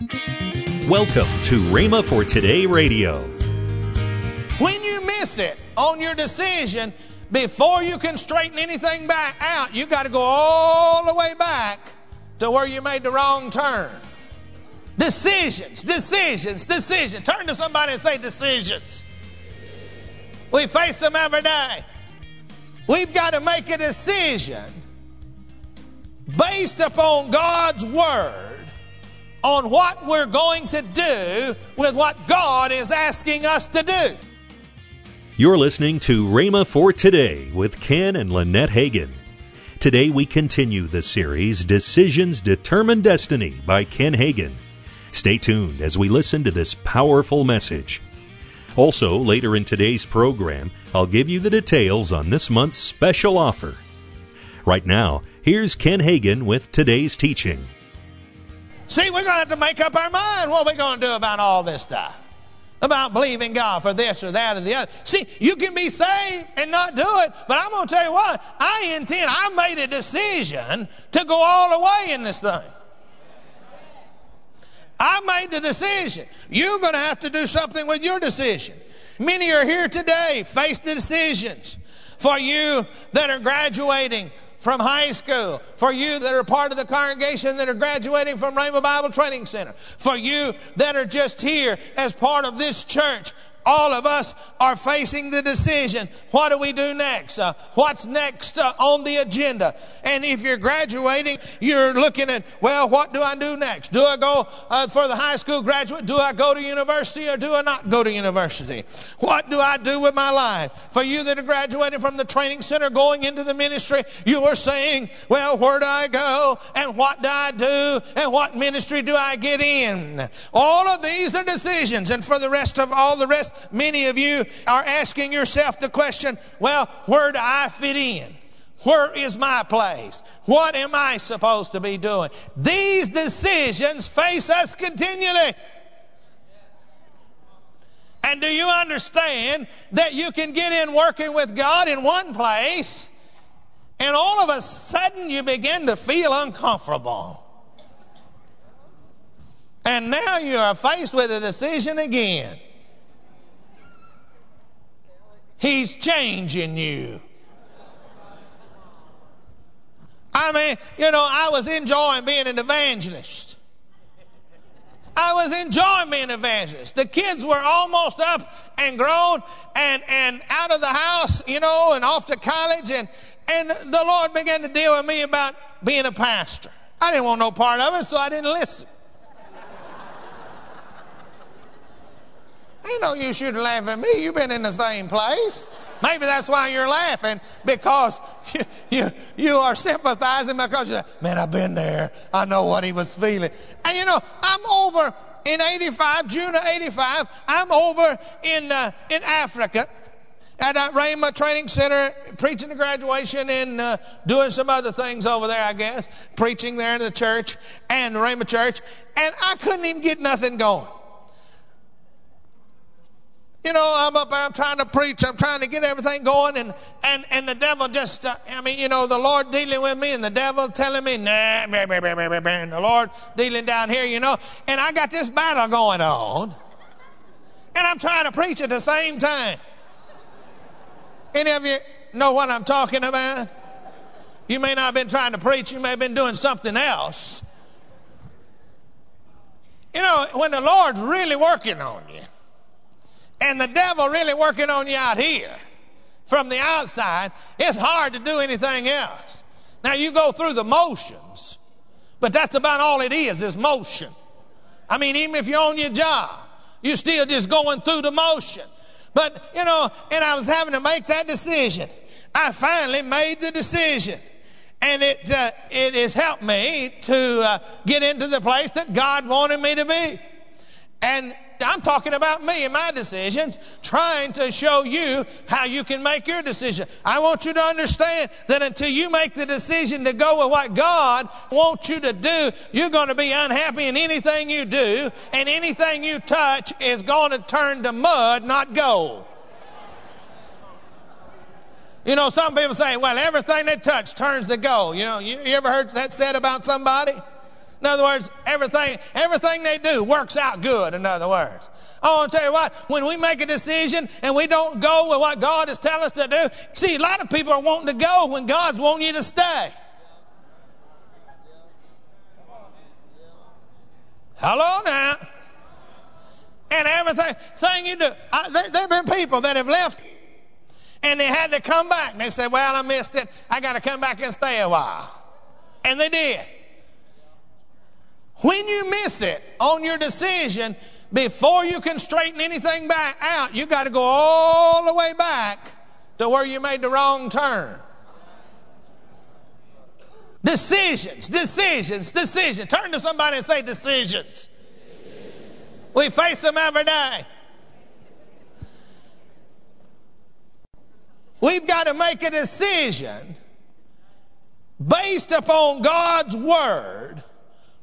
Welcome to Rhema for Today Radio. When you miss it on your decision, before you can straighten anything back out, you got to go all the way back to where you made the wrong turn. Decisions, decisions, decisions. Turn to somebody and say decisions. We face them every day. We've got to make a decision based upon God's Word on what we're going to do with what God is asking us to do. You're listening to Rhema for Today with Ken and Lynette Hagin. Today we continue the series Decisions Determine Destiny by Ken Hagin. Stay tuned as we listen to this powerful message. Also, later in today's program, I'll give you the details on this month's special offer. Right now, here's Ken Hagin with today's teaching. See, we're going to have to make up our mind what we're going to do about all this stuff. About believing God for this or that or the other. See, you can be saved and not do it, but I'm going to tell you what, I intend, I made a decision to go all the way in this thing. I made the decision. You're going to have to do something with your decision. Many are here today, face the decisions. For you that are graduating, from high school, for you that are part of the congregation that are graduating from Rhema Bible Training Center, for you that are just here as part of this church, all of us are facing the decision what do we do next? Uh, what's next uh, on the agenda? And if you're graduating, you're looking at, well, what do I do next? Do I go uh, for the high school graduate? Do I go to university or do I not go to university? What do I do with my life? For you that are graduating from the training center going into the ministry, you are saying, well, where do I go? And what do I do? And what ministry do I get in? All of these are decisions. And for the rest of all the rest, many of you are asking yourself the question, well, where do I fit in? Where is my place? What am I supposed to be doing? These decisions face us continually. And do you understand that you can get in working with God in one place and all of a sudden you begin to feel uncomfortable? And now you are faced with a decision again. He's changing you. I mean, you know, I was enjoying being an evangelist. I was enjoying being an evangelist. The kids were almost up and grown and, and out of the house, you know, and off to college. And, and the Lord began to deal with me about being a pastor. I didn't want no part of it, so I didn't listen. Ain't no use you to laugh at me. You've been in the same place. Maybe that's why you're laughing because you, you, you are sympathizing because like, man, I've been there. I know what he was feeling. And you know, I'm over in 85, June of 85, I'm over in, uh, in Africa at uh, Rhema Training Center, preaching the graduation and uh, doing some other things over there, I guess, preaching there in the church and the Rhema Church, and I couldn't even get nothing going. You know, I'm up there, I'm trying to preach, I'm trying to get everything going, and, and, and the devil just, uh, I mean, you know, the Lord dealing with me, and the devil telling me, nah, blah, blah, blah, blah, blah, and the Lord dealing down here, you know, and I got this battle going on, and I'm trying to preach at the same time. Any of you know what I'm talking about? You may not have been trying to preach, you may have been doing something else. You know, when the Lord's really working on you, and the devil really working on you out here from the outside, it's hard to do anything else. Now you go through the motions, but that's about all it is, is motion. I mean, even if you're on your job, you're still just going through the motion. But, you know, and I was having to make that decision. I finally made the decision. And it, uh, it has helped me to uh, get into the place that God wanted me to be. And I'm talking about me and my decisions, trying to show you how you can make your decision. I want you to understand that until you make the decision to go with what God wants you to do, you're going to be unhappy in anything you do, and anything you touch is going to turn to mud, not gold. You know, some people say, well, everything they touch turns to gold. You know, you, you ever heard that said about somebody? In other words, everything, everything they do works out good, in other words. I want to tell you what, when we make a decision and we don't go with what God is telling us to do, see, a lot of people are wanting to go when God's wanting you to stay. Hello now. And everything thing you do. I, there, there have been people that have left and they had to come back. And they said, Well, I missed it. I got to come back and stay a while. And they did. When you miss it on your decision, before you can straighten anything back out, you got to go all the way back to where you made the wrong turn. Decisions, decisions, decisions. Turn to somebody and say decisions. We face them every day. We've got to make a decision based upon God's Word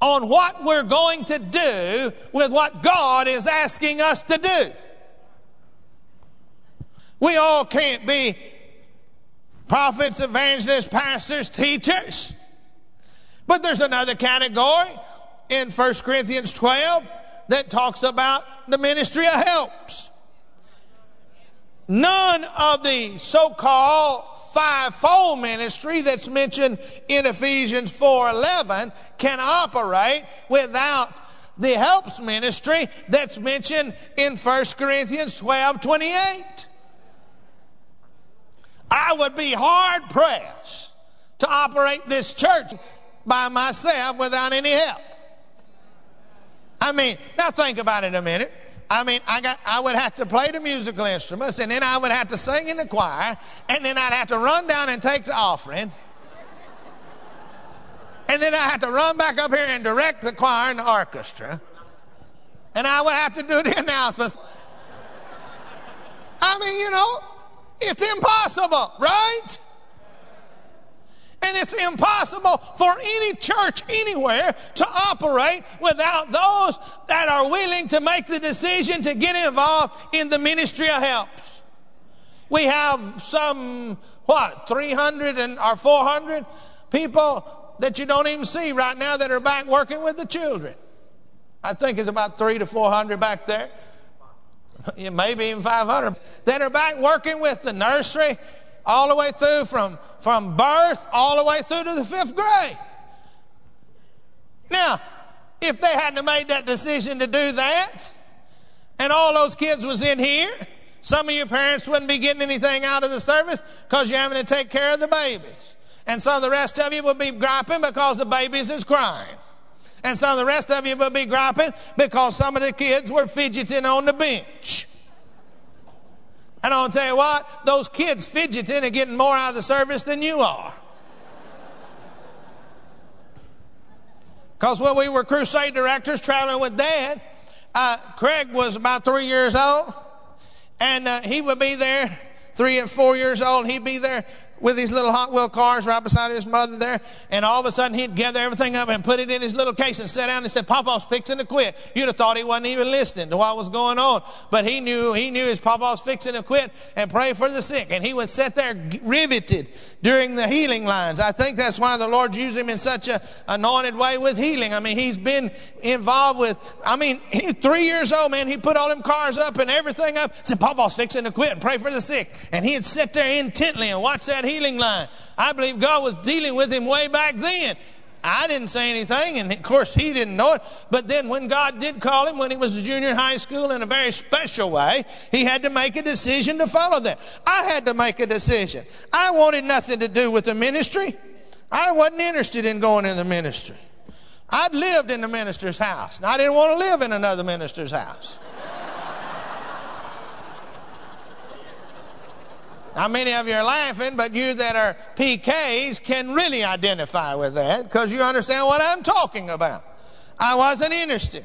on what we're going to do with what God is asking us to do. We all can't be prophets, evangelists, pastors, teachers. But there's another category in 1 Corinthians 12 that talks about the ministry of helps. None of the so called fivefold ministry that's mentioned in Ephesians 4:11 can operate without the helps ministry that's mentioned in 1 Corinthians 12:28. I would be hard pressed to operate this church by myself without any help. I mean, now think about it a minute. I mean, I got I would have to play the musical instruments, and then I would have to sing in the choir, and then I'd have to run down and take the offering. And then I had to run back up here and direct the choir and the orchestra. And I would have to do the announcements. I mean, you know, it's impossible, right? And it's impossible for any church anywhere to operate without those are willing to make the decision to get involved in the ministry of helps. We have some, what, 300 and, or 400 people that you don't even see right now that are back working with the children. I think it's about three to 400 back there. Maybe even 500 that are back working with the nursery all the way through from, from birth all the way through to the fifth grade. If they hadn't made that decision to do that, and all those kids was in here, some of your parents wouldn't be getting anything out of the service because you're having to take care of the babies. And some of the rest of you would be griping because the babies is crying. And some of the rest of you would be griping because some of the kids were fidgeting on the bench. And I'll tell you what, those kids fidgeting are getting more out of the service than you are. Because when we were crusade directors traveling with Dad, uh, Craig was about three years old, and uh, he would be there, three and four years old, he'd be there with his little Hot Wheel cars right beside his mother there, and all of a sudden he'd gather everything up and put it in his little case and sit down and said, Papa's fixing to quit. You'd have thought he wasn't even listening to what was going on. But he knew, he knew his Papa's fixing to quit and pray for the sick. And he would sit there riveted during the healing lines. I think that's why the Lord used him in such a anointed way with healing. I mean, he's been involved with, I mean, he, three years old, man, he put all them cars up and everything up, said, Papa's fixing to quit and pray for the sick. And he'd sit there intently and watch that healing line. I believe God was dealing with him way back then. I didn't say anything, and of course he didn't know it. But then when God did call him when he was a junior in high school in a very special way, he had to make a decision to follow that. I had to make a decision. I wanted nothing to do with the ministry. I wasn't interested in going in the ministry. I'd lived in the minister's house, and I didn't want to live in another minister's house. Now, many of you are laughing, but you that are PKs can really identify with that because you understand what I'm talking about. I wasn't interested.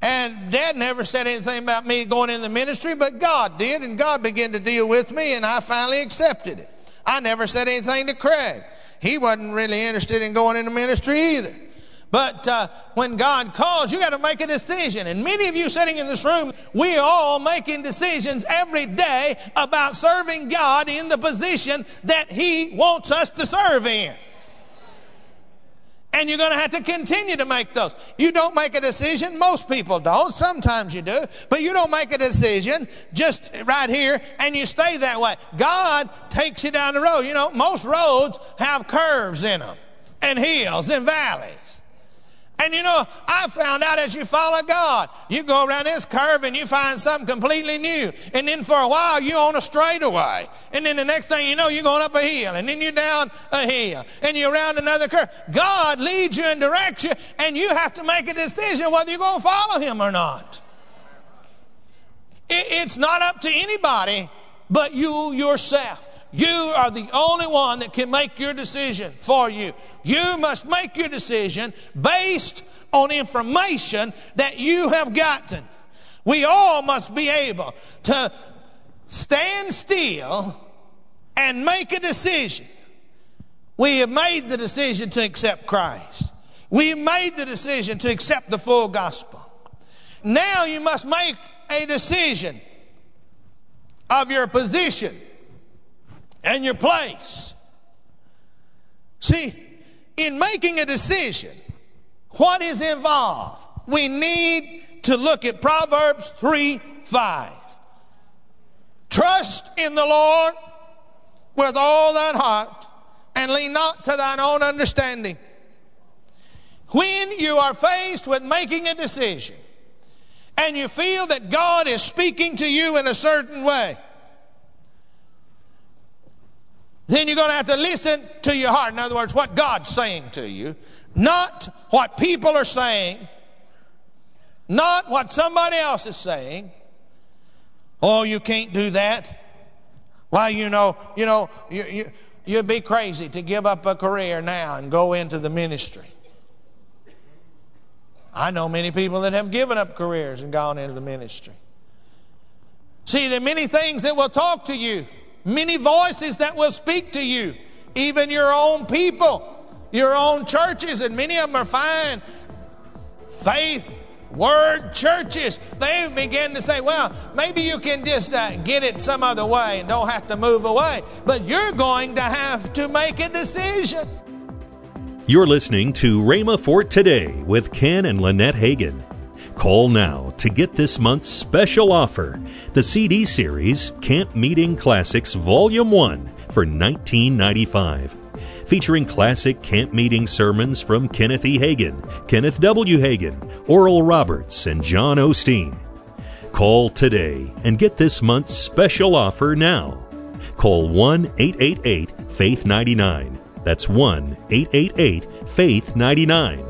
And Dad never said anything about me going in the ministry, but God did, and God began to deal with me, and I finally accepted it. I never said anything to Craig. He wasn't really interested in going in the ministry either. But uh, when God calls, you got to make a decision. And many of you sitting in this room, we are all making decisions every day about serving God in the position that He wants us to serve in. And you're going to have to continue to make those. You don't make a decision. Most people don't. Sometimes you do. But you don't make a decision just right here and you stay that way. God takes you down the road. You know, most roads have curves in them and hills and valleys. And you know, I found out as you follow God, you go around this curve and you find something completely new. And then for a while, you're on a straightaway. And then the next thing you know, you're going up a hill. And then you're down a hill. And you're around another curve. God leads you and directs you, and you have to make a decision whether you're going to follow Him or not. It's not up to anybody but you yourself. You are the only one that can make your decision for you. You must make your decision based on information that you have gotten. We all must be able to stand still and make a decision. We have made the decision to accept Christ. We made the decision to accept the full gospel. Now you must make a decision of your position and your place. See, in making a decision, what is involved? We need to look at Proverbs 3 5. Trust in the Lord with all thine heart and lean not to thine own understanding. When you are faced with making a decision and you feel that God is speaking to you in a certain way, then you're going to have to listen to your heart. In other words, what God's saying to you, not what people are saying, not what somebody else is saying. Oh, you can't do that. Why, you know, you know, you, you, you'd be crazy to give up a career now and go into the ministry. I know many people that have given up careers and gone into the ministry. See, there are many things that will talk to you many voices that will speak to you, even your own people, your own churches, and many of them are fine. Faith, word churches, they begin to say, well, maybe you can just uh, get it some other way and don't have to move away. But you're going to have to make a decision. You're listening to Rhema for Today with Ken and Lynette Hagin. Call now to get this month's special offer the CD series Camp Meeting Classics Volume 1 for $19.95. Featuring classic camp meeting sermons from Kenneth E. Hagin, Kenneth W. Hagin, Oral Roberts, and John Osteen. Call today and get this month's special offer now. Call 1 888 Faith 99. That's 1 888 Faith 99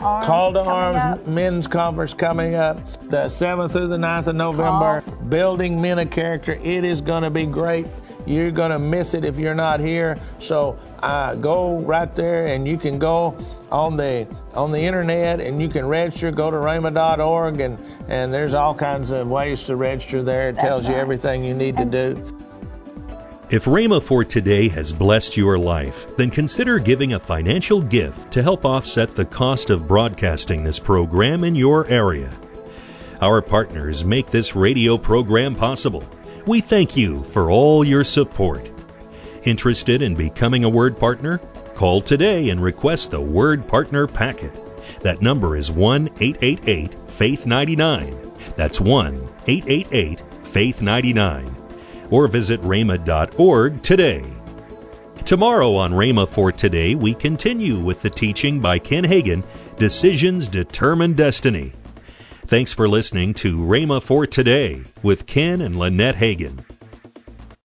Arms Call to Arms up. Men's Conference coming up the 7th through the 9th of November. Call. Building Men of Character. It is going to be great. You're going to miss it if you're not here. So uh, go right there and you can go on the on the internet and you can register. Go to rhema.org and, and there's all kinds of ways to register there. It That's tells right. you everything you need and to do. If Rhema for today has blessed your life, then consider giving a financial gift to help offset the cost of broadcasting this program in your area. Our partners make this radio program possible. We thank you for all your support. Interested in becoming a Word Partner? Call today and request the Word Partner Packet. That number is 1 888 Faith 99. That's 1 888 Faith 99 or visit rhema.org today. Tomorrow on Rhema for Today, we continue with the teaching by Ken Hagin Decisions Determine Destiny. Thanks for listening to Rhema for Today with Ken and Lynette Hagin.